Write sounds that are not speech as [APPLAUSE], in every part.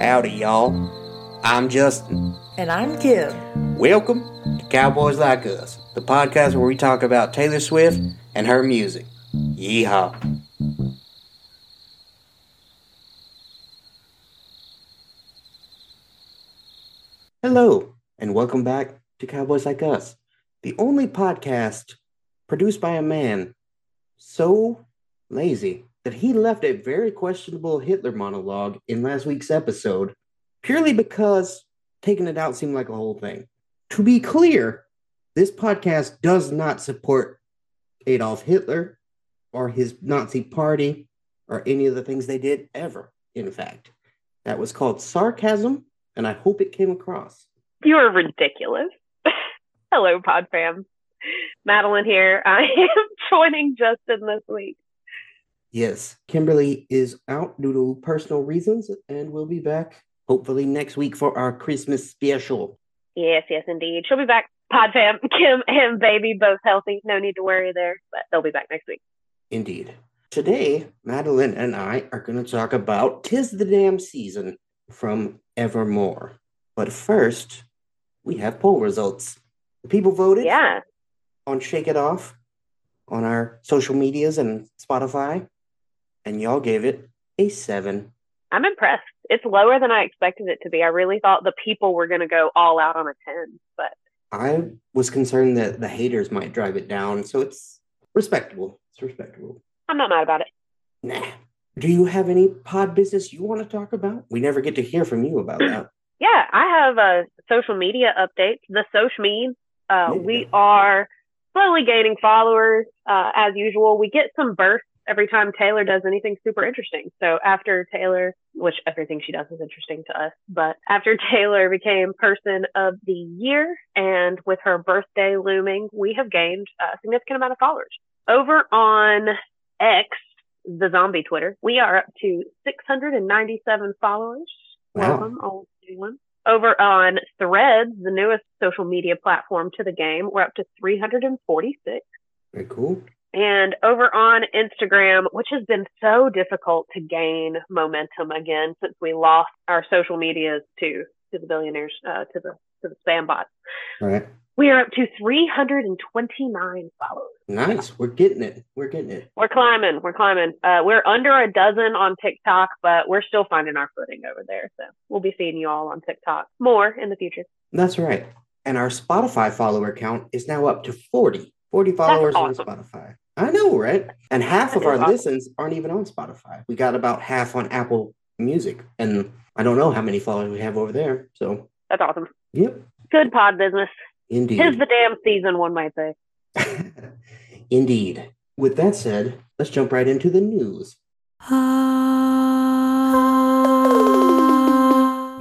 Howdy, y'all. I'm Justin. And I'm Kim. Welcome to Cowboys Like Us, the podcast where we talk about Taylor Swift and her music. Yeehaw. Hello, and welcome back to Cowboys Like Us, the only podcast produced by a man so lazy that he left a very questionable Hitler monologue in last week's episode purely because taking it out seemed like a whole thing. To be clear, this podcast does not support Adolf Hitler or his Nazi party or any of the things they did ever, in fact. That was called sarcasm, and I hope it came across. You are ridiculous. Hello, Pod fam. Madeline here. [LAUGHS] I am joining Justin this week. Yes, Kimberly is out due to personal reasons, and we'll be back hopefully next week for our Christmas special. Yes, yes, indeed. She'll be back. Pod fam, [LAUGHS] Kim and baby both healthy. No need to worry there, but they'll be back next week. Indeed. Today, Madeline and I are going to talk about Tis the Damn Season from Evermore. But first, we have poll results. People voted Yeah. on Shake It Off on our social medias and Spotify, and y'all gave it a seven. I'm impressed. It's lower than I expected it to be. I really thought the people were going to go all out on a 10, but I was concerned that the haters might drive it down, so it's respectable. It's respectable. I'm not mad about it. Nah. Do you have any pod business you want to talk about? We never get to hear from you about that. [CLEARS THROAT] Yeah, I have a social media update. The social mean. Uh, we are slowly gaining followers uh, as usual. We get some bursts every time Taylor does anything super interesting. So after Taylor, which everything she does is interesting to us, but after [LAUGHS] Taylor became Person of the Year and with her birthday looming, we have gained a significant amount of followers. Over on X, the zombie Twitter, we are up to 697 followers. Wow. Welcome, all new ones. Over on Threads, the newest social media platform to the game, we're up to 346. Very cool. And over on Instagram, which has been so difficult to gain momentum again since we lost our social medias to to the billionaires, uh, to the to the spam bots, right. we are up to 329 followers. Nice. We're getting it. We're getting it. We're climbing. We're climbing. Uh, we're under a dozen on TikTok, but we're still finding our footing over there. So we'll be seeing you all on TikTok more in the future. That's right. And our Spotify follower count is now up to 40. 40 followers awesome. on Spotify. I know, right? And half of our awesome. listens aren't even on Spotify. We got about half on Apple Music. And I don't know how many followers we have over there. So, That's awesome. yep. Good pod business. Indeed. Tis the damn season, one might say. [LAUGHS] Indeed. With that said, let's jump right into the news.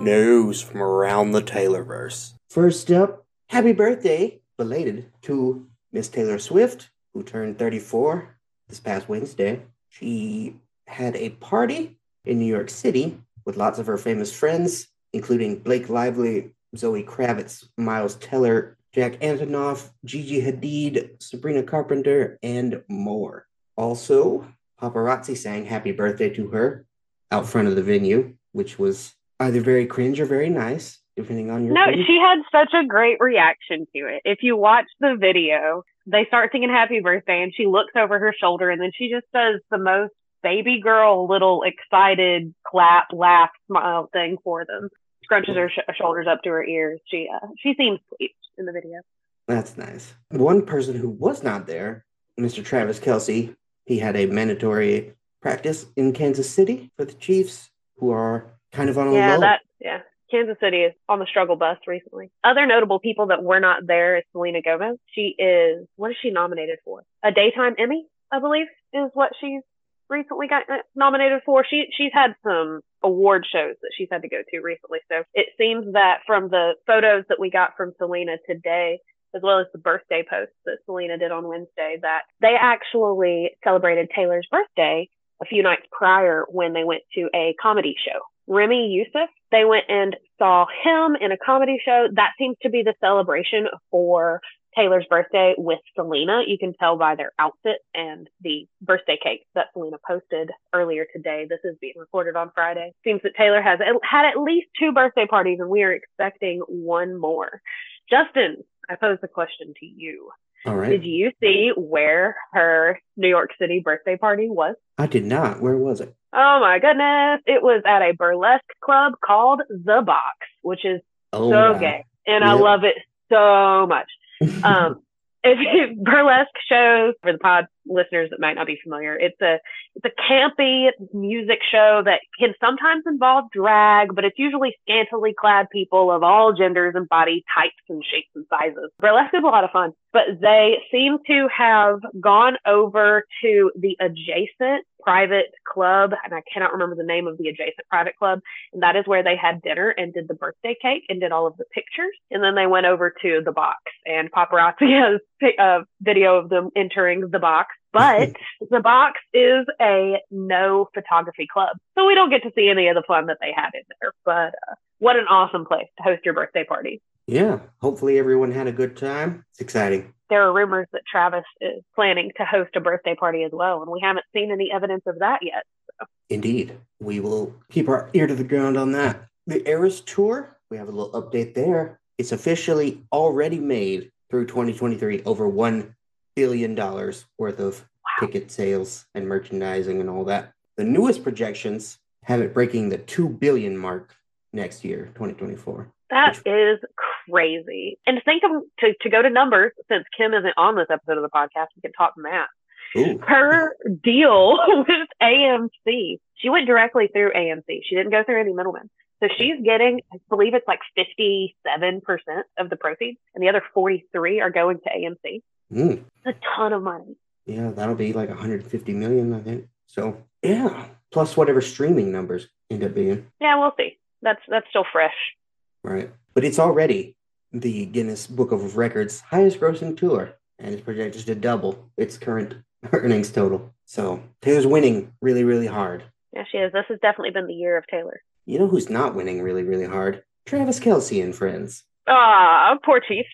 News from around the Taylorverse. First up, happy birthday, belated, to Miss Taylor Swift, who turned 34 this past Wednesday. She had a party in New York City with lots of her famous friends, including Blake Lively, Zoe Kravitz, Miles Teller, Jack Antonoff, Gigi Hadid, Sabrina Carpenter, and more. Also, paparazzi sang happy birthday to her out front of the venue, which was either very cringe or very nice, depending on your No, opinion. she had such a great reaction to it. If you watch the video, they start singing happy birthday and she looks over her shoulder and then she just does the most baby girl little excited clap, laugh, smile thing for them. Scrunches her sh- shoulders up to her ears. She uh, she seems in the video. That's nice. One person who was not there, Mr. Travis Kelce, he had a mandatory practice in Kansas City for the Chiefs, who are kind of on a Yeah, low. that yeah. Kansas City is on the struggle bus recently. Other notable people that were not there is Selena Gomez. She is what is she nominated for? A daytime Emmy, I believe, is what she's recently got uh, nominated for. She she's had some award shows that she's had to go to recently. So it seems that from the photos that we got from Selena today, as well as the birthday post that Selena did on Wednesday, that they actually celebrated Taylor's birthday a few nights prior when they went to a comedy show Ramy Youssef. They went and saw him in a comedy show. That seems to be the celebration for Taylor's birthday with Selena. You can tell by their outfit and the birthday cake that Selena posted earlier today. This is being recorded on Friday. Seems that Taylor has had at least two birthday parties and we are expecting one more. Justin, I pose the question to you. All right. Did you see where her New York City birthday party was? I did not. Where was it? Oh my goodness. It was at a burlesque club called The Box, which is Oh, so wow. gay. And I love it so much. Um, [LAUGHS] burlesque shows for the pod listeners that might not be familiar, it's a it's a campy music show that can sometimes involve drag, but it's usually scantily clad people of all genders and body types and shapes and sizes. Burlesque is a lot of fun, but they seem to have gone over to the adjacent private club, and I cannot remember the name of the adjacent private club, and that is where they had dinner and did the birthday cake and did all of the pictures. And then they went over to the box, and paparazzi [LAUGHS] has a uh, video of them entering the box. But [LAUGHS] the box is a no photography club, so we don't get to see any of the fun that they had in there. But uh, what an awesome place to host your birthday party. Yeah. Hopefully everyone had a good time. It's exciting. There are rumors that Travis is planning to host a birthday party as well, and we haven't seen any evidence of that yet. Indeed. We will keep our ear to the ground on that. The Eras Tour, we have a little update there. It's officially already made through 2023 over $1 billion worth of ticket sales and merchandising and all that. The newest projections have it breaking the 2 billion mark next year, 2024. That is crazy. And to think of to, to go to numbers, since Kim isn't on this episode of the podcast, we can talk math. Ooh. Her deal [LAUGHS] with AMC, she went directly through AMC. She didn't go through any middlemen. So she's getting, I believe it's like 57% of the proceeds, and the other 43 are going to AMC. Mm. A ton of money. Yeah, that'll be like 150 million, I think. So, yeah, plus whatever streaming numbers end up being. Yeah, we'll see. That's that's still fresh. Right. But it's already the Guinness Book of Records highest grossing tour, and it's projected to double its current [LAUGHS] earnings total. So Taylor's winning really, really hard. Yeah, she is. This has definitely been the year of Taylor. You know who's not winning really, really hard? Travis Kelce and friends. Ah, poor Chief.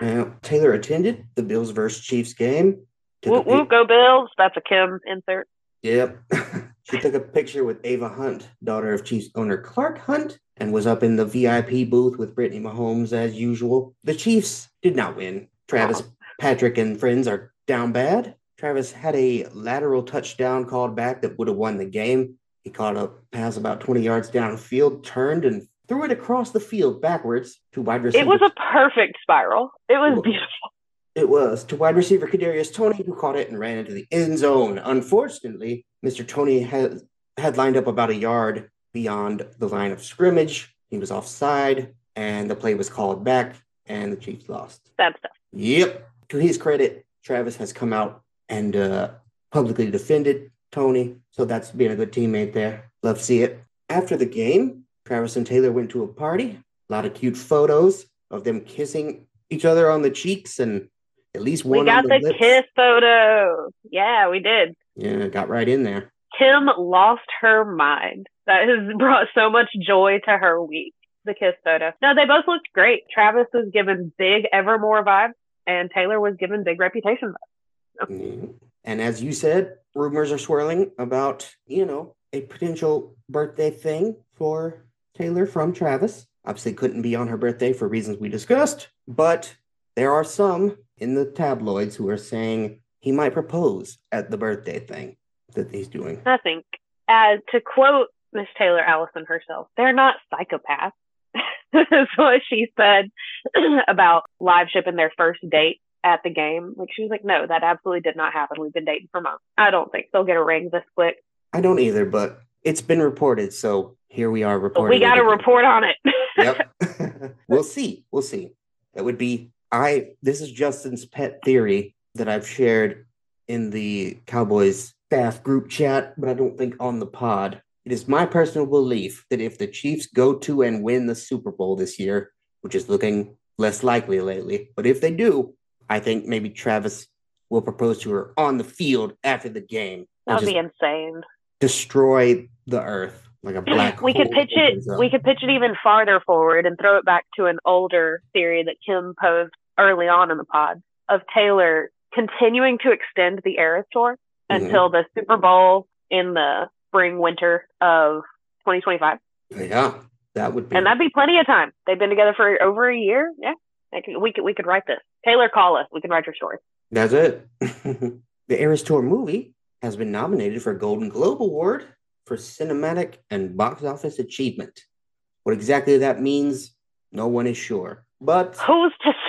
Now, Taylor attended the Bills versus Chiefs game. Took a Whoop pic- whoop, go Bills. That's a Kim insert. Yep. [LAUGHS] she took a picture with Ava Hunt, daughter of Chiefs owner Clark Hunt, and was up in the VIP booth with Brittany Mahomes as usual. The Chiefs did not win. Travis, Patrick, and friends are down bad. Travis had a lateral touchdown called back that would have won the game. He caught a pass about 20 yards downfield, turned and threw it across the field backwards to wide receiver. It was a perfect spiral. It was beautiful. It was to wide receiver Kadarius Toney who caught it and ran into the end zone. Unfortunately, Mr. Toney had had lined up about a yard beyond the line of scrimmage. He was offside, and the play was called back, and the Chiefs lost. Sad stuff. Yep. To his credit, Travis has come out and uh, publicly defended Toney, so that's being a good teammate there. Love to see it. After the game, Travis and Taylor went to a party. A lot of cute photos of them kissing each other on the cheeks and at least one we got on the, the kiss photo. Yeah, we did. Yeah, got right in there. Kim lost her mind. That has [LAUGHS] brought so much joy to her week. The kiss photo. No, they both looked great. Travis was given big Evermore vibes, and Taylor was given big reputation vibes. Yeah. And as you said, rumors are swirling about, you know, a potential birthday thing for Taylor from Travis. Obviously, couldn't be on her birthday for reasons we discussed, but there are some in the tabloids who are saying he might propose at the birthday thing that he's doing. I think, as to quote Miss Taylor Allison herself, they're not psychopaths. [LAUGHS] That's what she said [CLEARS THROAT] about live shipping their first date at the game. Like she was like, no, that absolutely did not happen. We've been dating for months. I don't think they'll get a ring this quick. I don't either, but it's been reported, so here we are But reporting. we got to again. report on it. yep. [LAUGHS] [LAUGHS] we'll see. We'll see. That would be I this is Justin's pet theory that I've shared in the Cowboys staff group chat, but I don't think on the pod. It is my personal belief that if the Chiefs go to and win the Super Bowl this year, which is looking less likely lately, but if they do, I think maybe Travis will propose to her on the field after the game. that would be insane. destroy the earth. like a black. we could pitch it. We could pitch it even farther forward and throw it back to an older theory that Kim posed early on in the pod of Taylor continuing to extend the Eras tour mm-hmm. until the Super Bowl in the spring winter of 2025. Yeah, that would be, and that'd be plenty of time. They've been together for over a year. Yeah, could, we could we could write this. Taylor, call us. We can write your story. That's it. [LAUGHS] the Eras Tour movie has been nominated for a Golden Globe Award for cinematic and box office achievement. What exactly that means, no one is sure. But who's to say?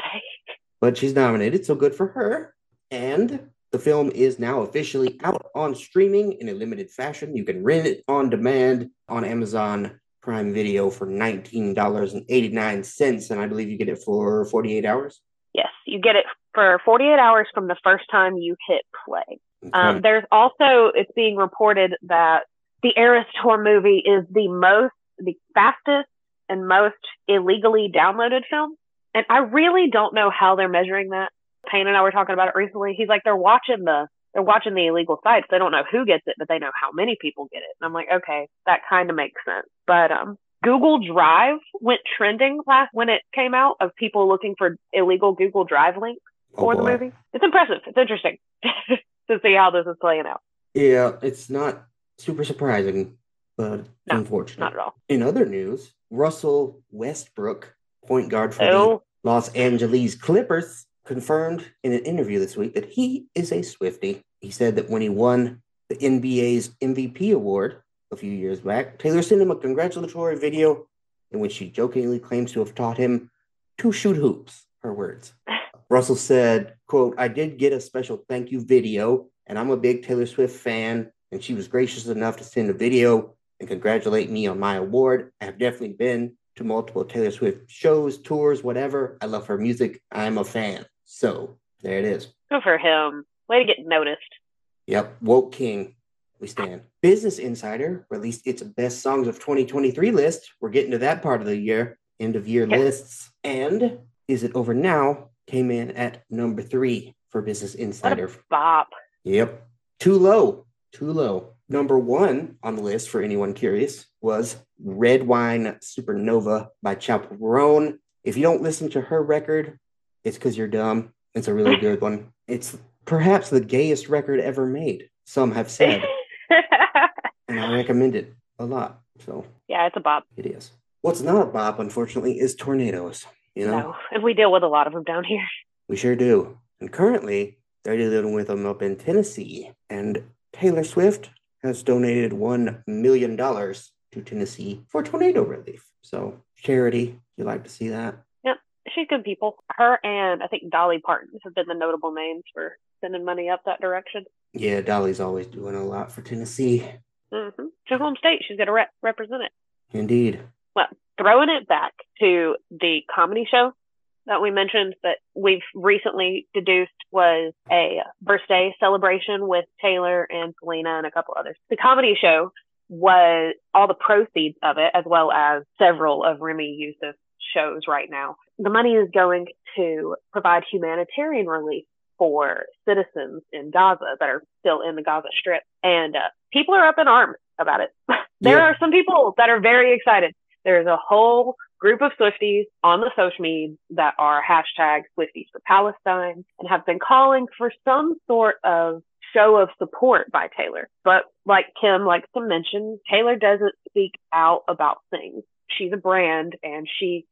But she's nominated, so good for her. And the film is now officially out on streaming in a limited fashion. You can rent it on demand on Amazon Prime Video for $19.89. And I believe you get it for 48 hours. Yes, you get it for 48 hours from the first time you hit play. Okay. Um, there's also, it's being reported that the Eras Tour movie is the most, the fastest and most illegally downloaded film. And I really don't know how they're measuring that. Payne and I were talking about it recently. He's like, they're watching the they're watching the illegal sites. They don't know who gets it, but they know how many people get it. And I'm like, okay, that kind of makes sense. But um, Google Drive went trending last when it came out of people looking for illegal Google Drive links oh, for boy. the movie. It's impressive. It's interesting [LAUGHS] to see how this is playing out. Yeah, it's not super surprising, but no, unfortunate. Not at all. In other news, Russell Westbrook, point guard for oh. Los Angeles Clippers, confirmed in an interview this week that he is a Swifty. He said that when he won the NBA's MVP award a few years back, Taylor sent him a congratulatory video in which she jokingly claims to have taught him to shoot hoops, her words. [LAUGHS] Russell said, quote, I did get a special thank you video, and I'm a big Taylor Swift fan, and she was gracious enough to send a video and congratulate me on my award. I have definitely been to multiple Taylor Swift shows, tours, whatever. I love her music. I'm a fan. So there it is. Good for him. Way to get noticed. Yep. Woke King. We stand. Business Insider released its best songs of 2023 list. We're getting to that part of the year, end of year yep. lists. And Is It Over Now came in at number three for Business Insider. bop. Yep. Too low. Too low. Number one on the list, for anyone curious, was Red Wine Supernova by Chappell Roan. If you don't listen to her record, it's because you're dumb. It's a really [LAUGHS] good one. It's perhaps the gayest record ever made. Some have said, [LAUGHS] and I recommend it a lot. So yeah, it's a bop. It is. What's not a bop, unfortunately, is tornadoes. You know, no. and we deal with a lot of them down here. We sure do. And currently, they're dealing with them up in Tennessee. And Taylor Swift has donated one million dollars to Tennessee for tornado relief. So charity, you like to see that? Yep, she's good people. Her and I think Dolly Parton have been the notable names for sending money up that direction. Yeah, Dolly's always doing a lot for Tennessee. Mm-hmm. It's her home state. She's going to re- represent it. Indeed. Well, throwing it back to the comedy show that we mentioned that we've recently deduced was a birthday celebration with Taylor and Selena and a couple others. The comedy show was all the proceeds of it, as well as several of Ramy Youssef's shows right now. The money is going to provide humanitarian relief for citizens in Gaza that are still in the Gaza Strip. And uh, people are up in arms about it. [LAUGHS] there yeah. are some people that are very excited. There's a whole group of Swifties on the social media that are hashtag Swifties for Palestine and have been calling for some sort of show of support by Taylor. But like Kim likes to mention, Taylor doesn't speak out about things. She's a brand and she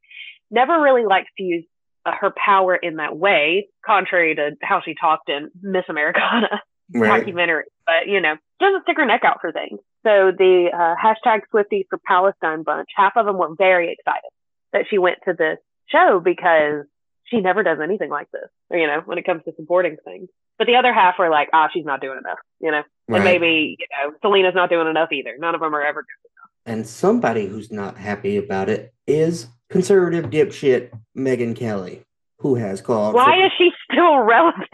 never really likes to use uh, her power in that way, contrary to how she talked in Miss Americana [LAUGHS] right. documentary. But you know, doesn't stick her neck out for things. So the uh, hashtag Swifties for Palestine bunch, half of them were very excited that she went to this show because she never does anything like this, or, you know, when it comes to supporting things. But the other half were like, ah, oh, she's not doing enough, you know, right. and maybe, you know, Selena's not doing enough either. None of them are ever doing enough. And somebody who's not happy about it is conservative dipshit Megyn Kelly, who has called. Why for, is she still [LAUGHS] relevant?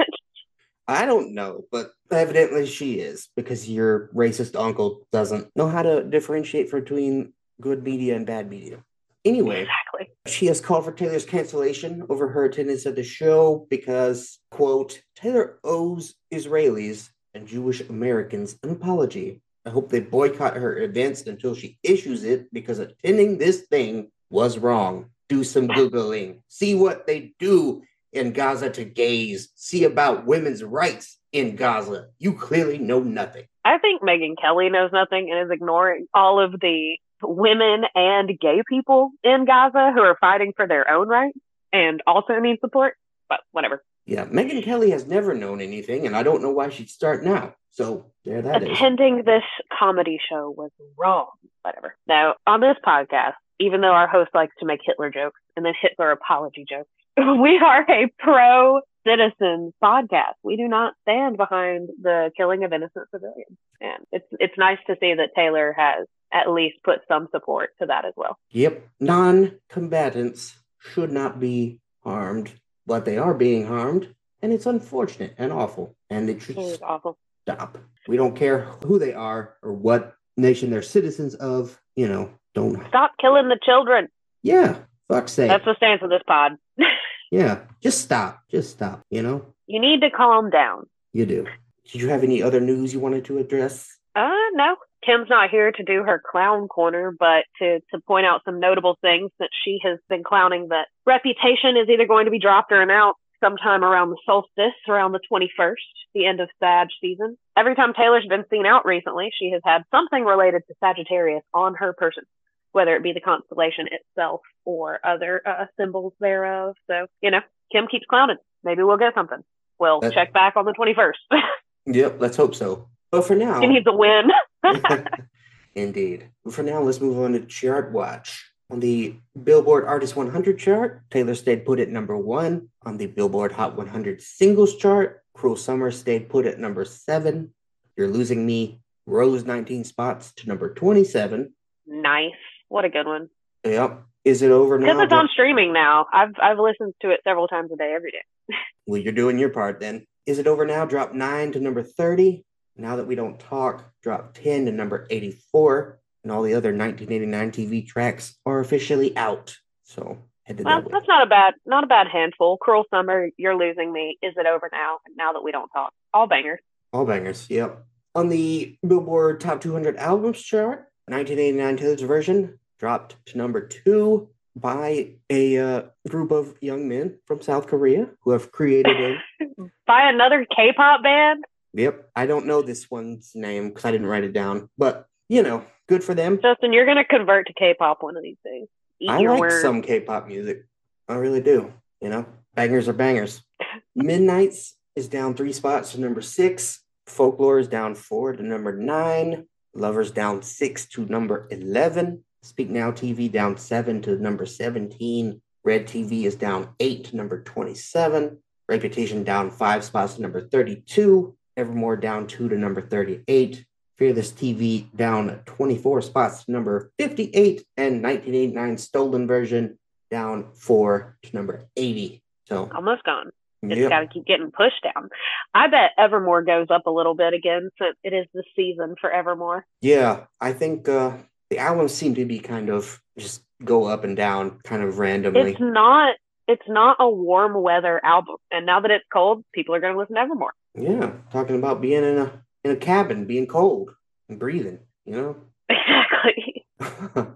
I don't know, but evidently she is because your racist uncle doesn't know how to differentiate between good media and bad media. Anyway, exactly. she has called for Taylor's cancellation over her attendance at the show because, quote, Taylor owes Israelis and Jewish Americans an apology I hope they boycott her events until she issues it because attending this thing was wrong. Do some Googling. See what they do in Gaza to gays. See about women's rights in Gaza. You clearly know nothing. I think Megyn Kelly knows nothing and is ignoring all of the women and gay people in Gaza who are fighting for their own rights and also need support. But whatever. Yeah, Megyn Kelly has never known anything, and I don't know why she'd start now. So there that Attending is. this comedy show was wrong. Whatever. Now, on this podcast, even though our host likes to make Hitler jokes and then Hitler apology jokes, [LAUGHS] we are a pro citizens podcast. We do not stand behind the killing of innocent civilians. And it's it's nice to see that Taylor has at least put some support to that as well. Yep. Non combatants should not be harmed, but they are being harmed. And it's unfortunate and awful. And it should it awful. stop. We don't care who they are or what nation they're citizens of. You know, don't stop killing the children. Yeah. Fuck's sake. That's the stance of this pod. [LAUGHS] yeah. Just stop. Just stop. You know? You need to calm down. You do. Did you have any other news you wanted to address? Uh, no. Kim's not here to do her clown corner, but to, to point out some notable things that she has been clowning that Reputation is either going to be dropped or announced sometime around the solstice, around the 21st, the end of Sag season. Every time Taylor's been seen out recently, she has had something related to Sagittarius on her person, whether it be the constellation itself or other uh, symbols thereof. So, you know, Kim keeps clowning. Maybe we'll get something. We'll check back on the 21st. [LAUGHS] yep, let's hope so. But for now, she needs a win. [LAUGHS] Indeed. For now, let's move on to Chart Watch. On the Billboard Artist 100 chart, Taylor stayed put at number one. On the Billboard Hot 100 singles chart, Cruel Summer stayed put at number seven. You're Losing Me rose 19 spots to number 27. Nice. What a good one. Yep. Is it over now? Because it's on streaming now. I've I've listened to it several times a day, every day. [LAUGHS] well, you're doing your part then. Is it over now? Drop nine to number 30. Now that we don't talk, drop 10 to number 84 and all the other 1989 TV tracks are officially out. So head well, that's not a bad not a bad handful. Cruel Summer, You're Losing Me, Is It Over Now? Now that we don't talk, all bangers. All bangers. Yep. On the Billboard Top 200 Albums chart, 1989 Taylor's version dropped to number two by a uh, group of young men from South Korea who have created a [LAUGHS] by another K-pop band. Yep, I don't know this one's name because I didn't write it down, but you know, good for them. Justin, you're gonna convert to K-pop one of these days. Eat I like words. some K-pop music. I really do. You know, bangers are bangers. [LAUGHS] Midnights is down three spots to number six. Folklore is down four to number nine. Lovers down six to number eleven. Speak Now TV down seven to number seventeen. Red TV is down eight to number twenty-seven. Reputation down five spots to number thirty-two. Evermore down two to number thirty-eight. Fearless TV down 24 spots to number 58, and 1989 Stolen Version down four to number 80. So almost gone. It's yep. got to keep getting pushed down. I bet Evermore goes up a little bit again since it is the season for Evermore. Yeah, I think uh, the albums seem to be kind of just go up and down kind of randomly. It's not. It's not a warm weather album, and now that it's cold, people are going to listen to Evermore. Yeah, talking about being in a in a cabin, being cold and breathing, you know? Exactly. [LAUGHS]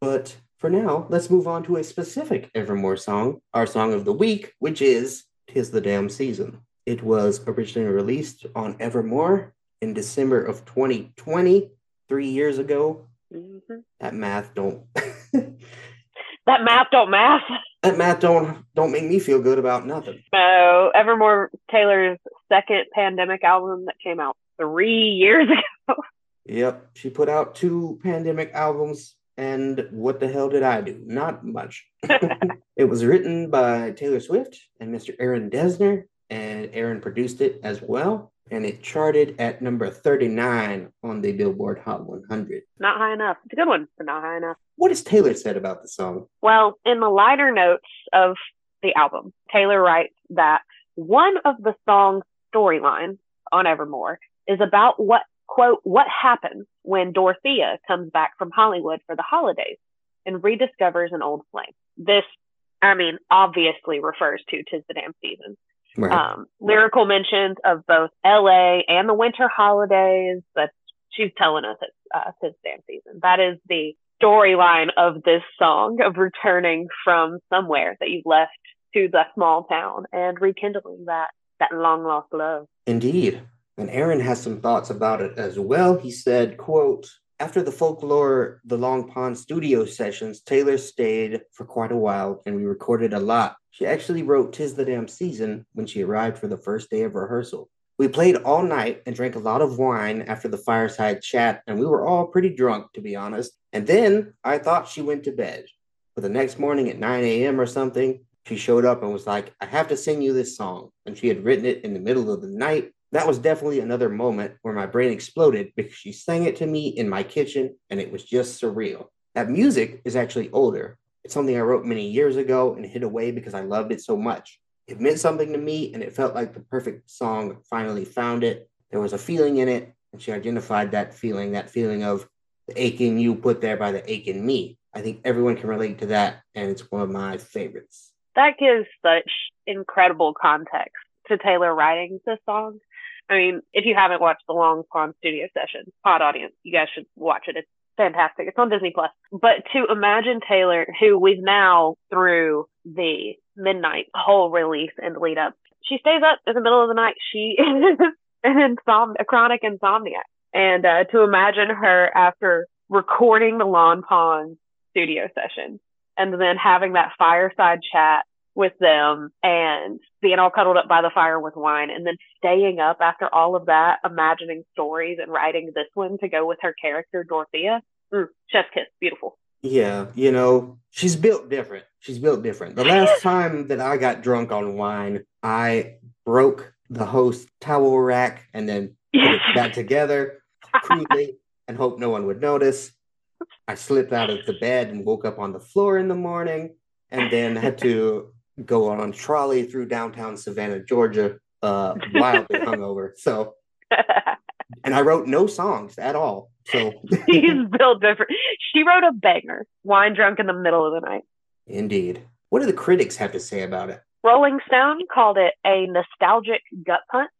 but for now, let's move on to a specific Evermore song, our song of the week, which is Tis the Damn Season. It was originally released on Evermore in December of 2020, three years ago. Mm-hmm. That math don't. [LAUGHS] that math don't math. That math don't don't make me feel good about nothing. So Evermore Taylor's second pandemic album that came out three years [LAUGHS] ago. Yep, she put out two pandemic albums, and what the hell did I do? Not much. [LAUGHS] it was written by Taylor Swift and Mr. Aaron Dessner, and Aaron produced it as well. And it charted at number 39 on the Billboard Hot 100. Not high enough. It's a good one, but not high enough. What has Taylor said about the song? Well, in the liner notes of the album, Taylor writes that one of the song's storylines on Evermore is about what quote what happens when Dorothea comes back from Hollywood for the holidays and rediscovers an old flame. This, I mean, obviously refers to "Tis the Damn Season." Right. Um, lyrical mentions of both L.A. and the winter holidays. That she's telling us it's uh, damn season. That is the storyline of this song of returning from somewhere that you've left to the small town and rekindling that that long lost love. Indeed. And Aaron has some thoughts about it as well. He said, quote, after the folklore, the Long Pond studio sessions, Taylor stayed for quite a while and we recorded a lot. She actually wrote Tis the Damn Season when she arrived for the first day of rehearsal. We played all night and drank a lot of wine after the fireside chat, and we were all pretty drunk, to be honest. And then I thought she went to bed. But the next morning at 9 a.m. or something, she showed up and was like, I have to sing you this song. And she had written it in the middle of the night that was definitely another moment where my brain exploded because she sang it to me in my kitchen and it was just surreal. That music is actually older. It's something I wrote many years ago and hid away because I loved it so much. It meant something to me and it felt like the perfect song finally found it. There was a feeling in it and she identified that feeling, that feeling of the aching you put there by the ache in me. I think everyone can relate to that and it's one of my favorites. That gives such incredible context to Taylor writing this song I mean, if you haven't watched the Long Pond Studio Session, pod audience, you guys should watch it. It's fantastic. It's on Disney Plus. But to imagine Taylor, who we've now through the midnight whole release and lead up, she stays up in the middle of the night. She [LAUGHS] is an insom- a chronic insomniac. And uh, to imagine her after recording the Long Pond studio session and then having that fireside chat with them and being all cuddled up by the fire with wine and then staying up after all of that, imagining stories and writing this one to go with her character, Dorothea. Mm, chef's kiss. Beautiful. Yeah, you know, she's built different. She's built different. The last time that I got drunk on wine, I broke the host towel rack and then put it [LAUGHS] back together crudely and hoped no one would notice. I slipped out of the bed and woke up on the floor in the morning and then had to go on a trolley through downtown Savannah, Georgia, uh, wildly [LAUGHS] hungover. So, and I wrote no songs at all. So [LAUGHS] he's built different. She wrote a banger, "Wine Drunk in the Middle of the Night." Indeed. What do the critics have to say about it? Rolling Stone called it a nostalgic gut punch.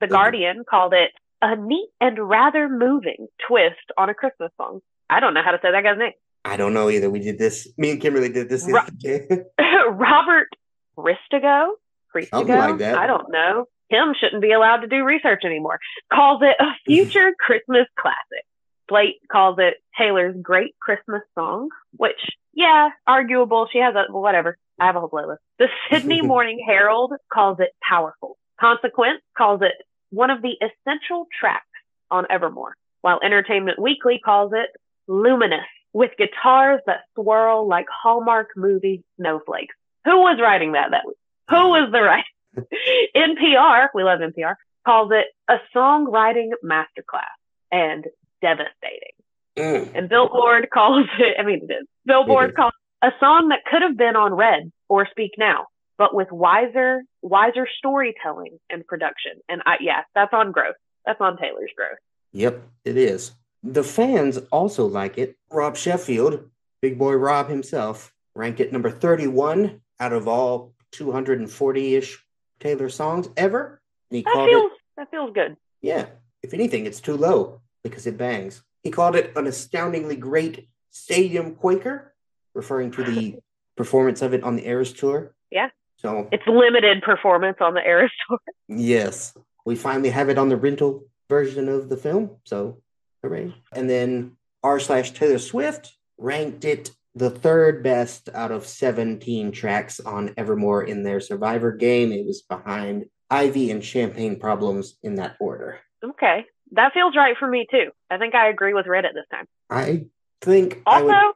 The Guardian called it a neat and rather moving twist on a Christmas song. I don't know how to say that guy's name. I don't know either. We did this. Me and Kimberly did this Ro- [LAUGHS] [LAUGHS] Robert Ristigo, Ristigo, like I don't know. Him shouldn't be allowed to do research anymore. Calls it a [LAUGHS] future Christmas classic. Blake calls it Taylor's great Christmas song, which, yeah, arguable. She has a whatever. I have a whole playlist. The Sydney Morning Herald calls it powerful. Consequence calls it one of the essential tracks on Evermore, while Entertainment Weekly calls it luminous with guitars that swirl like Hallmark movie snowflakes. Who was writing that that week? Who was the writer? [LAUGHS] NPR, we love NPR, calls it a songwriting masterclass and devastating. Mm. And Billboard calls it, I mean, it is. Billboard is. calls a song that could have been on Red or Speak Now, but with wiser, wiser storytelling and production. And I, yeah, that's on growth. That's on Taylor's growth. Yep, it is. The fans also like it. Rob Sheffield, big boy Rob himself, ranked it number 31 out of all 240 ish Taylor songs ever. He that called feels, it. That feels good. Yeah. If anything, it's too low because it bangs. He called it an astoundingly great stadium Quaker, referring to the [LAUGHS] performance of it on the Eras tour. Yeah. So it's limited performance on the Eras tour. [LAUGHS] Yes. We finally have it on the rental version of the film. So Hooray. And then r slash Taylor Swift ranked it the third best out of 17 tracks on Evermore in their Survivor game. It was behind Ivy and Champagne Problems in that order. Okay. That feels right for me too. I think I agree with Reddit this time. I think also I, would...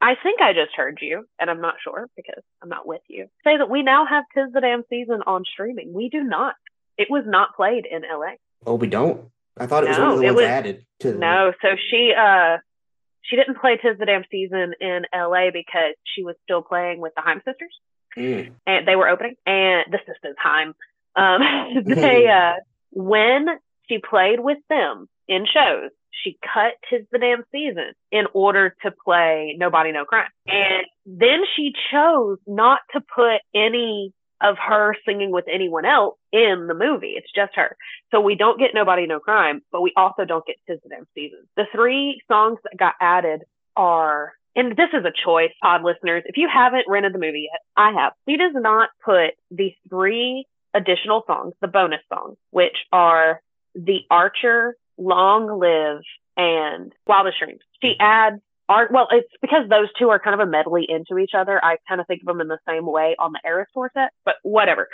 I think I just heard you, and I'm not sure because I'm not with you, say that we now have Tis the Damn Season on streaming. We do not. It was not played in LA. Oh, we don't? I thought it was no, one of the ones was, added to. The... No, so she uh she didn't play Tis the Damn Season in LA because she was still playing with the Haim sisters, mm. and they were opening. And the sisters Haim, um, [LAUGHS] [LAUGHS] they uh when she played with them in shows, she cut Tis the Damn Season in order to play Nobody No Crime, and then she chose not to put any of her singing with anyone else in the movie. It's just her. So we don't get Nobody No Crime, but we also don't get Tis the Damn Season. The three songs that got added are, and this is a choice, pod listeners. If you haven't rented the movie yet, I have. He does not put the three additional songs, the bonus songs, which are The Archer, Long Live, and Wildest Dreams. She mm-hmm. adds are well, it's because those two are kind of a medley into each other. I kind of think of them in the same way on the Eras tour set, but whatever.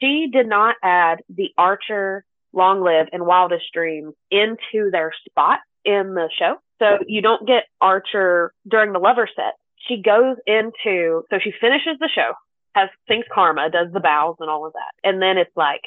She did not add the Archer, Long Live, and Wildest Dreams into their spot in the show. So you don't get Archer during the lover set. She goes into, so she finishes the show, has sings Karma, does the bows and all of that. And then it's like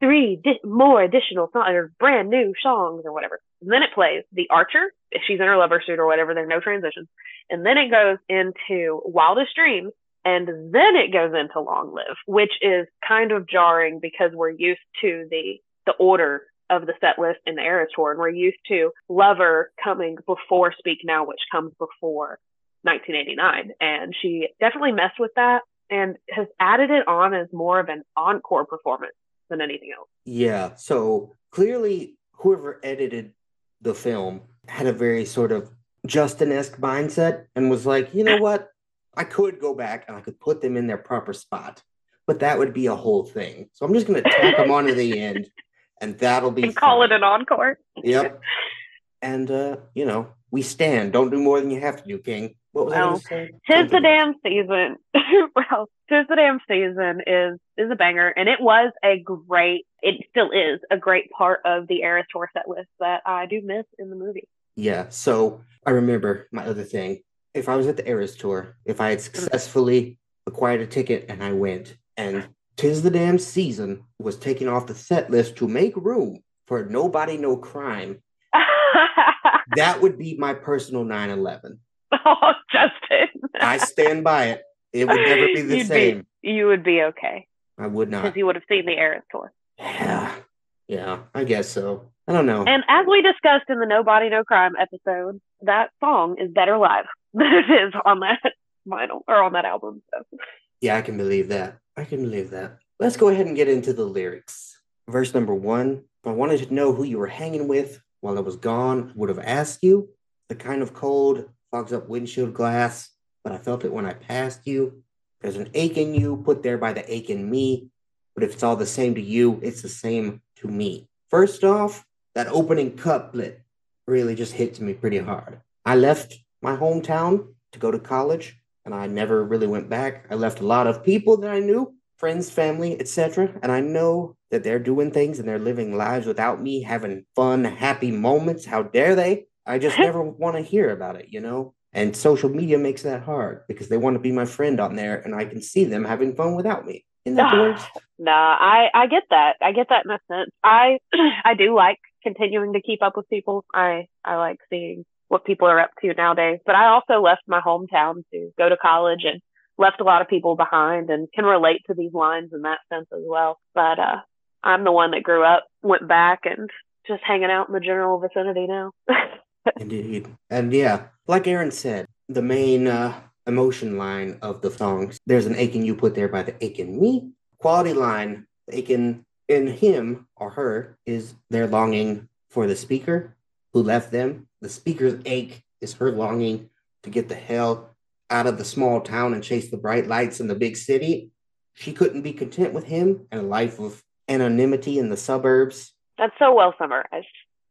three di- more additional songs or brand new songs or whatever. And then it plays The Archer, if she's in her lover suit or whatever, there's no transitions. And then it goes into Wildest Dreams, and then it goes into Long Live, which is kind of jarring because we're used to the the order of the set list in the Eras tour, and we're used to Lover coming before Speak Now, which comes before 1989. And she definitely messed with that and has added it on as more of an encore performance than anything else. Yeah. So clearly, whoever edited the film had a very sort of Justin esque mindset and was like, you know [LAUGHS] what? I could go back and I could put them in their proper spot, but that would be a whole thing. So I'm just going to tack them onto the [LAUGHS] end and that'll be and call it an encore. Yep. And, uh, you know, we stand. Don't do more than you have to do, King. What was I? Tis the damn season. [LAUGHS] well, tis the damn season is is a banger, and it was a great. It still is a great part of the Eras tour set list that I do miss in the movie. Yeah. So I remember my other thing. If I was at the Eras tour, if I had mm-hmm. successfully acquired a ticket and I went, and tis the damn season was taken off the set list to make room for Nobody No Crime. [LAUGHS] that would be my personal 9 11. [LAUGHS] Oh, Justin. I stand by it. It would never be the You'd same. Be, you would be okay. I would not. Because you would have seen the Eras tour. Yeah. Yeah, I guess so. I don't know. And as we discussed in the Nobody No Crime episode, that song is better live [LAUGHS] than it is on that vinyl or on that album. So. Yeah, I can believe that. I can believe that. Let's go ahead and get into the lyrics. Verse number one. If I wanted to know who you were hanging with while I was gone, would have asked you. The kind of cold fogs up windshield glass, but I felt it when I passed you. There's an ache in you put there by the ache in me, but if it's all the same to you, it's the same to me. First off, that opening couplet really just hits me pretty hard. I left my hometown to go to college, and I never really went back. I left a lot of people that I knew, friends, family, etc., and I know that they're doing things and they're living lives without me, having fun, happy moments. How dare they? I just [LAUGHS] never want to hear about it, you know? And social media makes that hard because they want to be my friend on there and I can see them having fun without me. Isn't that the worst? Nah, I, I get that. I get that in a sense. I [CLEARS THROAT] I do like continuing to keep up with people. I, I like seeing what people are up to nowadays. But I also left my hometown to go to college and left a lot of people behind and can relate to these lines in that sense as well. But uh I'm the one that grew up, went back and just hanging out in the general vicinity now. [LAUGHS] Indeed. And yeah, like Aaron said, the main uh, emotion line of the songs, there's an aching you put there by the aching me. Quality line, aching in him or her is their longing for the speaker who left them. The speaker's ache is her longing to get the hell out of the small town and chase the bright lights in the big city. She couldn't be content with him and a life of anonymity in the suburbs. That's so well summarized.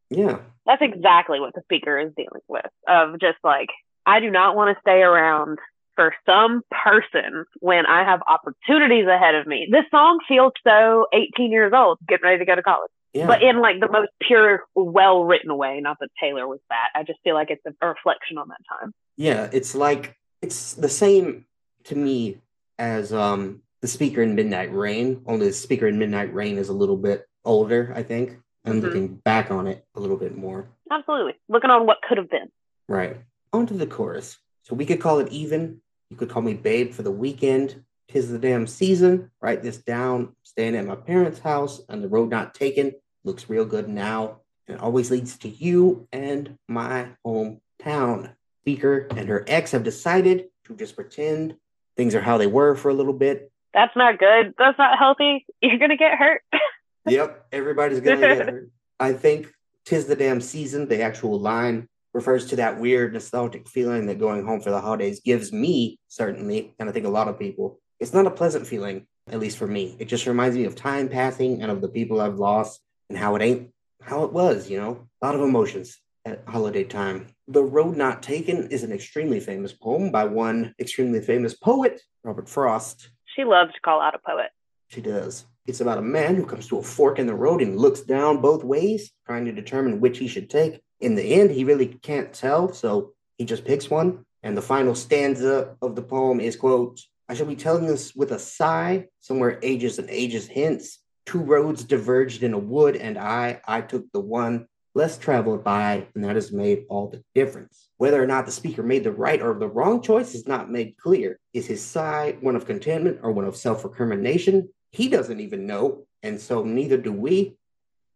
Yeah. That's exactly what the speaker is dealing with of just like, I do not want to stay around for some person when I have opportunities ahead of me. This song feels so 18 years old, getting ready to go to college. Yeah. But in like the most pure, well written way. Not that Taylor was that. I just feel like it's a reflection on that time. Yeah, it's like it's the same to me as um the speaker in Midnight Rain. Only the speaker in Midnight Rain is a little bit older, I think and mm-hmm. looking back on it a little bit more. Absolutely. Looking on what could have been. Right. On to the chorus. So we could call it even. You could call me babe for the weekend. Tis the damn season. Write this down. Staying at my parents' house and the road not taken. Looks real good now. And it always leads to you and my hometown. Speaker and her ex have decided to just pretend things are how they were for a little bit. That's not good. That's not healthy. You're gonna get hurt. [LAUGHS] yep, everybody's gonna get [LAUGHS] hurt. I think tis the damn season. The actual line refers to that weird nostalgic feeling that going home for the holidays gives me, certainly, and I think a lot of people. It's not a pleasant feeling, at least for me. It just reminds me of time passing and of the people I've lost and how it ain't how it was, you know. A lot of emotions at holiday time. The Road Not Taken is an extremely famous poem by one extremely famous poet, Robert Frost. She loves to call out a poet. She does. It's about a man who comes to a fork in the road and looks down both ways, trying to determine which he should take. In the end, he really can't tell, so he just picks one. And the final stanza of the poem is quote, I shall be telling this with a sigh, somewhere ages and ages hence. Two roads diverged in a wood, and I, I took the one less traveled by, and that has made all the difference. Whether or not the speaker made the right or the wrong choice is not made clear. Is his sigh one of contentment or one of self recrimination? He doesn't even know, and so neither do we.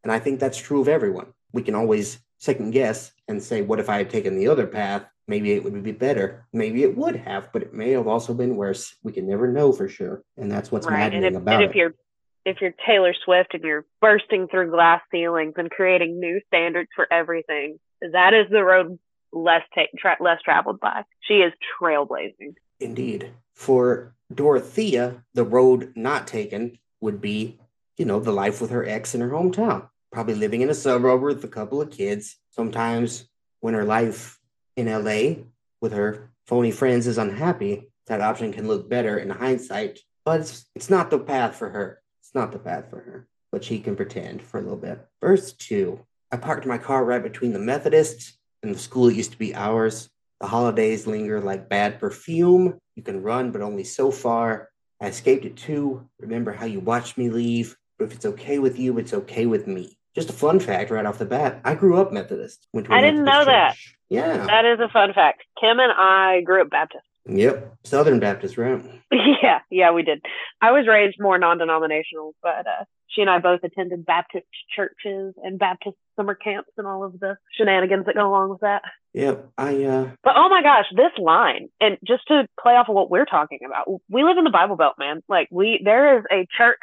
And I think that's true of everyone. We can always second guess and say, what if I had taken the other path? Maybe it would be better. Maybe it would have, but it may have also been worse. We can never know for sure. And that's what's right. maddening and if, about and if it. You're, if you're Taylor Swift and you're bursting through glass ceilings and creating new standards for everything, that is the road less ta- tra- less traveled by. She is trailblazing. Indeed. For Dorothea, the road not taken would be, you know, the life with her ex in her hometown. Probably living in a suburb with a couple of kids. Sometimes when her life in LA with her phony friends is unhappy, that option can look better in hindsight. But it's, it's not the path for her. It's not the path for her. But she can pretend for a little bit. Verse 2 I parked my car right between the Methodists and the school that used to be ours. The holidays linger like bad perfume. You can run, but only so far. I escaped it too. Remember how you watched me leave? But if it's okay with you, it's okay with me. Just a fun fact right off the bat. I grew up Methodist. I didn't Methodist know church. that. Yeah. That is a fun fact. Kim and I grew up Baptist. Yep. Southern Baptist, right? [LAUGHS] yeah, yeah, we did. I was raised more non denominational, but uh, she and I both attended Baptist churches and Baptist summer camps and all of the shenanigans that go along with that. Yep. I uh But oh my gosh, this line, and just to play off of what we're talking about, we live in the Bible Belt, man. Like we there is a church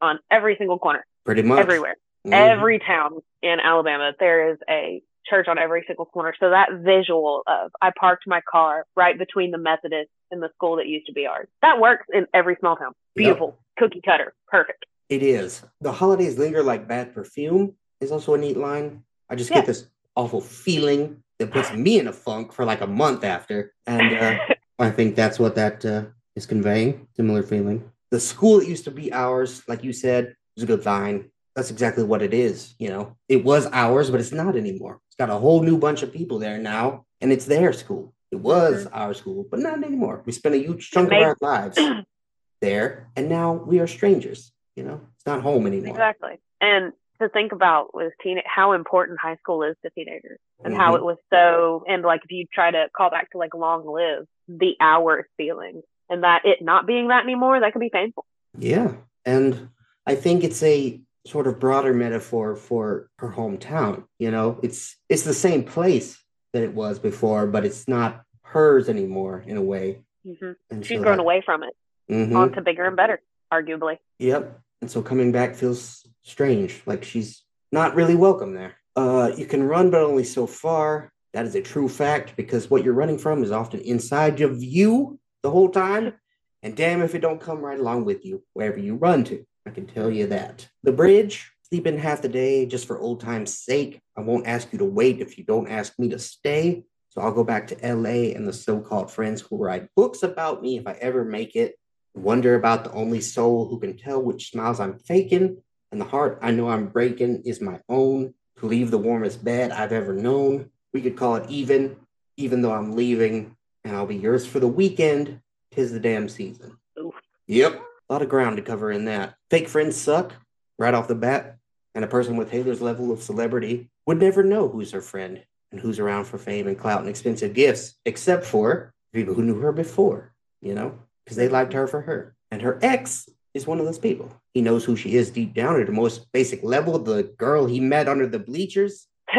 on every single corner. Pretty much. Everywhere. Mm-hmm. Every town in Alabama, there is a church on every single corner. So that visual of I parked my car right between the Methodist and the school that used to be ours. That works in every small town. Beautiful. Yep. Cookie cutter. Perfect. It is. The holidays linger like bad perfume is also a neat line. I just yeah. get this awful feeling that puts me in a funk for like a month after. And uh, [LAUGHS] I think that's what that uh, is conveying. Similar feeling. The school that used to be ours, like you said, was a good line. That's exactly what it is. You know, it was ours, but it's not anymore. It's got a whole new bunch of people there now, and it's their school. It was mm-hmm. our school, but not anymore. We spent a huge chunk of our lives [CLEARS THROAT] there, and now we are strangers. You know, it's not home anymore. Exactly. And to think about with teen how important high school is to teenagers and mm-hmm. how it was so and like if you try to call back to like long live the hours feeling and that it not being that anymore that could be painful yeah and i think it's a sort of broader metaphor for her hometown you know it's it's the same place that it was before but it's not hers anymore in a way mm-hmm. she's so grown that, away from it mm-hmm. on to bigger and better arguably yep and so coming back feels strange, like she's not really welcome there. Uh, you can run, but only so far. That is a true fact because what you're running from is often inside of you the whole time. And damn if it don't come right along with you wherever you run to. I can tell you that. The bridge, sleeping half the day just for old time's sake. I won't ask you to wait if you don't ask me to stay. So I'll go back to LA and the so called friends who write books about me if I ever make it. Wonder about the only soul who can tell which smiles I'm faking, and the heart I know I'm breaking is my own. To leave the warmest bed I've ever known. We could call it even, even though I'm leaving, and I'll be yours for the weekend. Tis the damn season. Oof. Yep, a lot of ground to cover in that. Fake friends suck right off the bat, and a person with Taylor's level of celebrity would never know who's her friend and who's around for fame and clout and expensive gifts, except for people who knew her before, you know? because they liked her for her. And her ex is one of those people. He knows who she is deep down at the most basic level, the girl he met under the bleachers. [LAUGHS]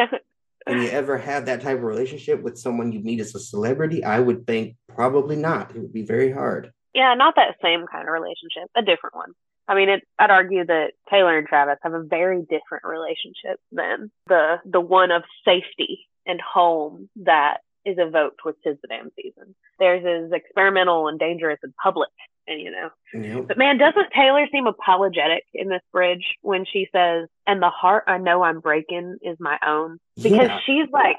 and you ever have that type of relationship with someone you meet as a celebrity? I would think probably not. It would be very hard. Yeah, not that same kind of relationship, a different one. I mean, it, I'd argue that Taylor and Travis have a very different relationship than the the one of safety and home that is evoked with Tis the Damn Season. Theirs is experimental and dangerous and public, and you know. Yep. But man, doesn't Taylor seem apologetic in this bridge when she says, "And the heart I know I'm breaking is my own," because Yeah. she's like.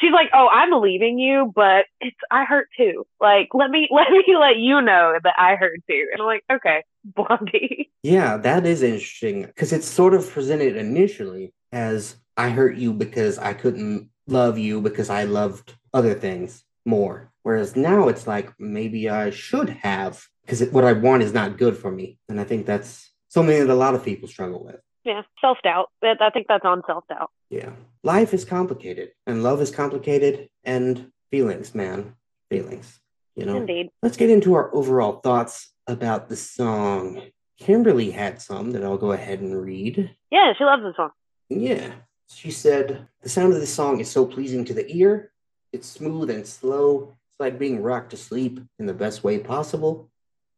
She's like, "Oh, I'm leaving you, but it's I hurt too. Like, let me [LAUGHS] let me let you know that I hurt too." And I'm like, "Okay, Blondie." Yeah, that is interesting because it's sort of presented initially as I hurt you because I couldn't love you because I loved other things more. Whereas now it's like maybe I should have because what I want is not good for me. And I think that's something that a lot of people struggle with. Yeah, self doubt. I think that's on self doubt. Yeah. Life is complicated and love is complicated and feelings, man. Feelings. You know? Indeed. Let's get into our overall thoughts about the song. Kimberly had some that I'll go ahead and read. Yeah, she loves the song. Yeah. She said, The sound of this song is so pleasing to the ear. It's smooth and slow. It's like being rocked to sleep in the best way possible.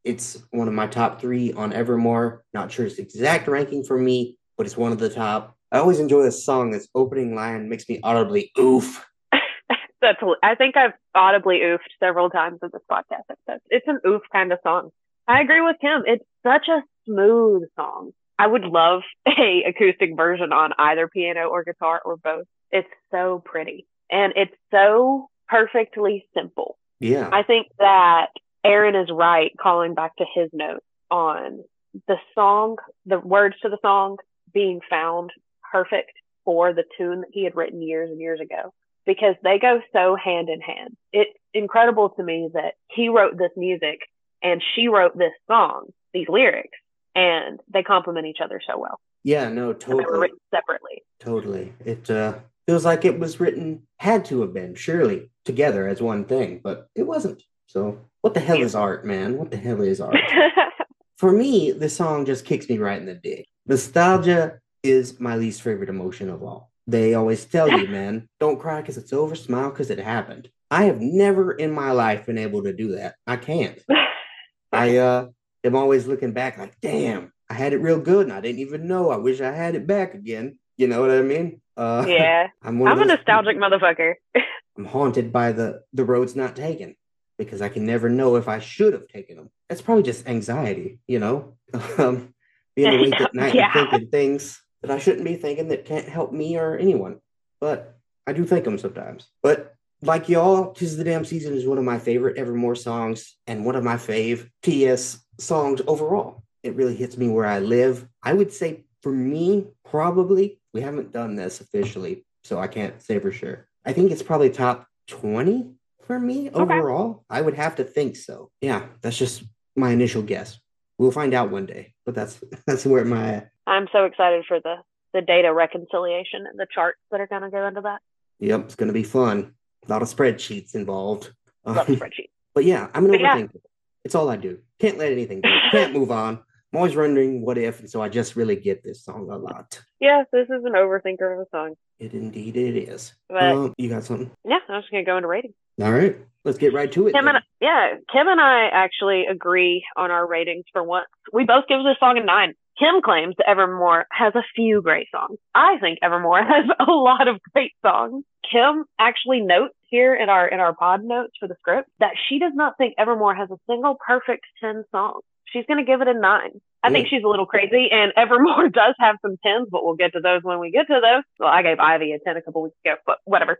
It's one of my top three on Evermore. Not sure its exact ranking for me, but it's one of the top. I always enjoy this song. This opening line makes me audibly oof. [LAUGHS] That's. I think I've audibly oofed several times in this podcast episode. It's an oof kind of song. I agree with Kim. It's such a smooth song. I would love [LAUGHS] a acoustic version on either piano or guitar or both. It's so pretty and it's so perfectly simple. Yeah. I think that Aaron is right calling back to his notes on the song, the words to the song being found perfect for the tune that he had written years and years ago because they go so hand in hand. It's incredible to me that he wrote this music and she wrote this song, these lyrics, and they complement each other so well. yeah, no, And they were totally. written separately. Totally. It uh, feels like it was written, had to have been, surely, together as one thing, but it wasn't. So, what the hell is art, man? What the hell is art? [LAUGHS] For me, this song just kicks me right in the dick. Nostalgia is my least favorite emotion of all. They always tell you, man, don't cry because it's over, smile because it happened. I have never in my life been able to do that. I can't. [LAUGHS] I uh am always looking back like, damn, I had it real good and I didn't even know. I wish I had it back again. You know what I mean? Uh yeah. [LAUGHS] I'm I'm a nostalgic people. motherfucker. [LAUGHS] I'm haunted by the the roads not taken because I can never know if I should have taken them. That's probably just anxiety, you know, um, being awake at [LAUGHS] night Yeah. and thinking things that I shouldn't be thinking that can't help me or anyone. But I do think them sometimes. But like y'all, "Tis the Damn Season" is one of my favorite Evermore songs and one of my fave TS songs overall. It really hits me where I live. I would say for me, probably we haven't done this officially, so I can't say for sure. I think it's probably top 20 for me overall. I would have to think so. Yeah, that's just my initial guess. We'll find out one day, but that's [LAUGHS] that's where my I'm so excited for the the data reconciliation and the charts that are going to go into that. yep, it's gonna be fun. A lot of spreadsheets involved. Love Um, [LAUGHS] spreadsheet. but yeah, I'm an But yeah. overthinker. It's all I do. Can't let anything go. [LAUGHS] Can't move on. I'm always wondering what if, and so I just really get this song a lot. Yeah, this is an overthinker of a song. It indeed it is. But Um, you got something? yeah, I'm just going to go into rating. All right, let's get right to it. Kim and yeah, Kim and I actually agree on our ratings for once. We both give this song a nine. Kim claims Evermore has a few great songs. I think Evermore [LAUGHS] has a lot of great songs. Kim actually notes here in our in our pod notes for the script that she does not think Evermore has a single perfect ten songs. She's going to give it a nine. I think she's a little crazy, and [LAUGHS] Evermore does have some tens, but we'll get to those when we get to those. Well, I gave Ivy a ten a couple weeks ago, but whatever.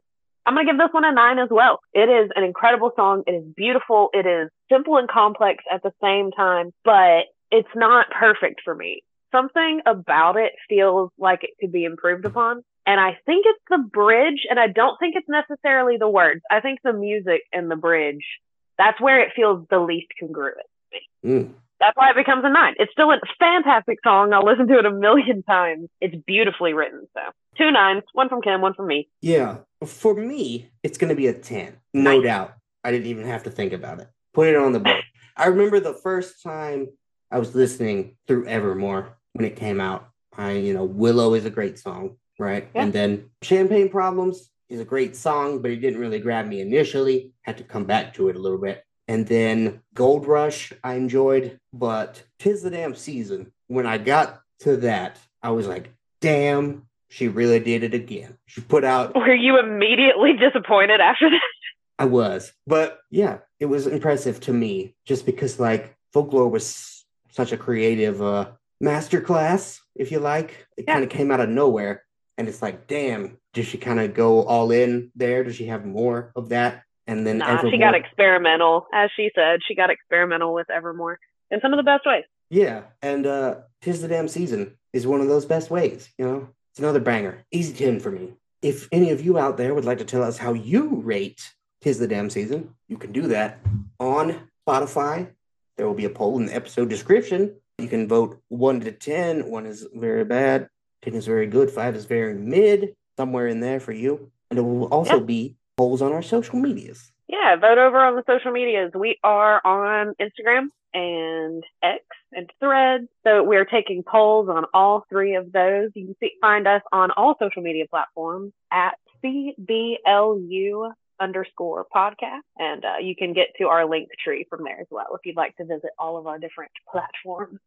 I'm going to give this one a nine as well. It is an incredible song. It is beautiful. It is simple and complex at the same time, but it's not perfect for me. Something about it feels like it could be improved upon. And I think it's the bridge, and I don't think it's necessarily the words. I think the music and the bridge, that's where it feels the least congruent. To me. Mm. That's why it becomes a nine. It's still a fantastic song. I'll listen to it a million times. It's beautifully written. So two nines, one from Kim, one from me. Yeah, for me, it's going to be a 10. No Nice. doubt. I didn't even have to think about it. Put it on the board. I remember the first time I was listening through Evermore when it came out. I, you know, Willow is a great song, right? Yeah. And then Champagne Problems is a great song, but it didn't really grab me initially. Had to come back to it a little bit. And then Gold Rush, I enjoyed, but Tis the Damn Season. When I got to that, I was like, damn, she really did it again. She put out. Were you immediately disappointed after that? I was, but yeah, it was impressive to me just because like folklore was such a creative uh, masterclass, if you like. It yeah. kind of came out of nowhere, and it's like, damn, did she kind of go all in there? Does she have more of that? And then nah, Evermore... she got experimental, as she said. She got experimental with Evermore in some of the best ways. Yeah, and uh Tis the Damn Season is one of those best ways, you know? It's another banger. Easy 10 for me. If any of you out there would like to tell us how you rate Tis the Damn Season, you can do that on Spotify. There will be a poll in the episode description. You can vote 1 to 10. 1 is very bad, 10 is very good, 5 is very mid, somewhere in there for you. And it will also be polls on our social medias. Yeah, vote over on the social medias. We are on Instagram and X and Threads. So we're taking polls on all three of those. You can see, find us on all social media platforms at CBLU underscore podcast. And uh, you can get to our link tree from there as well if you'd like to visit all of our different platforms.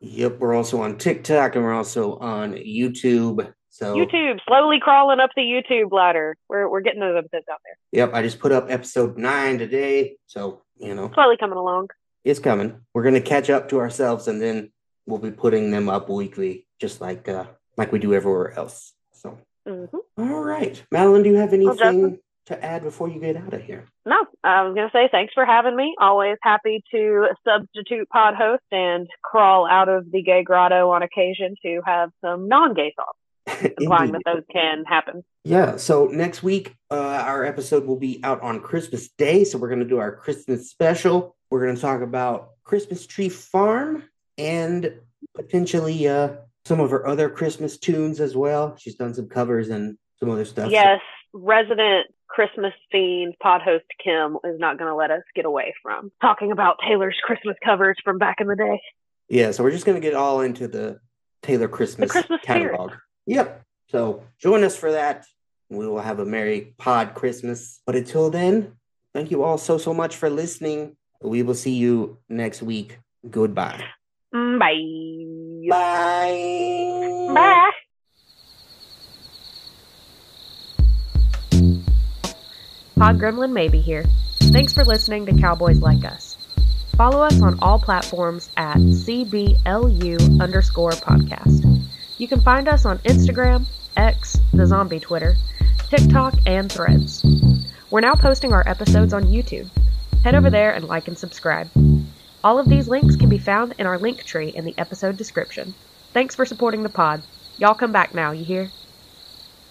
Yep, we're also on TikTok and we're also on YouTube. So YouTube, slowly crawling up the YouTube ladder. We're we're getting those episodes out there. Yep, I just put up episode nine today, so you know, slowly coming along. It's coming. We're gonna catch up to ourselves, and then we'll be putting them up weekly, just like uh like we do everywhere else. So, mm-hmm. All right, Madeline, do you have anything well, to add before you get out of here? No, I was gonna say thanks for having me. Always happy to substitute pod host and crawl out of the gay grotto on occasion to have some non-gay thoughts. [LAUGHS] implying that those can happen. Yeah. So next week, uh, our episode will be out on Christmas Day. So we're going to do our Christmas special. We're going to talk about Christmas Tree Farm and potentially uh, some of her other Christmas tunes as well. She's done some covers and some other stuff. Yes. Resident Christmas themed pod host Kim is not going to let us get away from talking about Taylor's Christmas covers from back in the day. Yeah. So we're just going to get all into the Taylor Christmas, the Christmas catalog. Spirit. Yep. So join us for that. We will have a Merry Pod Christmas. But until then, thank you all so, so much for listening. We will see you next week. Goodbye. Mm, bye. Bye. Bye. Pod Gremlin Maybe here. Thanks for listening to Cowboys Like Us. Follow us on all platforms at CBLU underscore podcast. You can find us on Instagram, X, the zombie Twitter, TikTok, and Threads. We're now posting our episodes on YouTube. Head over there and like and subscribe. All of these links can be found in our link tree in the episode description. Thanks for supporting the pod. Y'all come back now, you hear?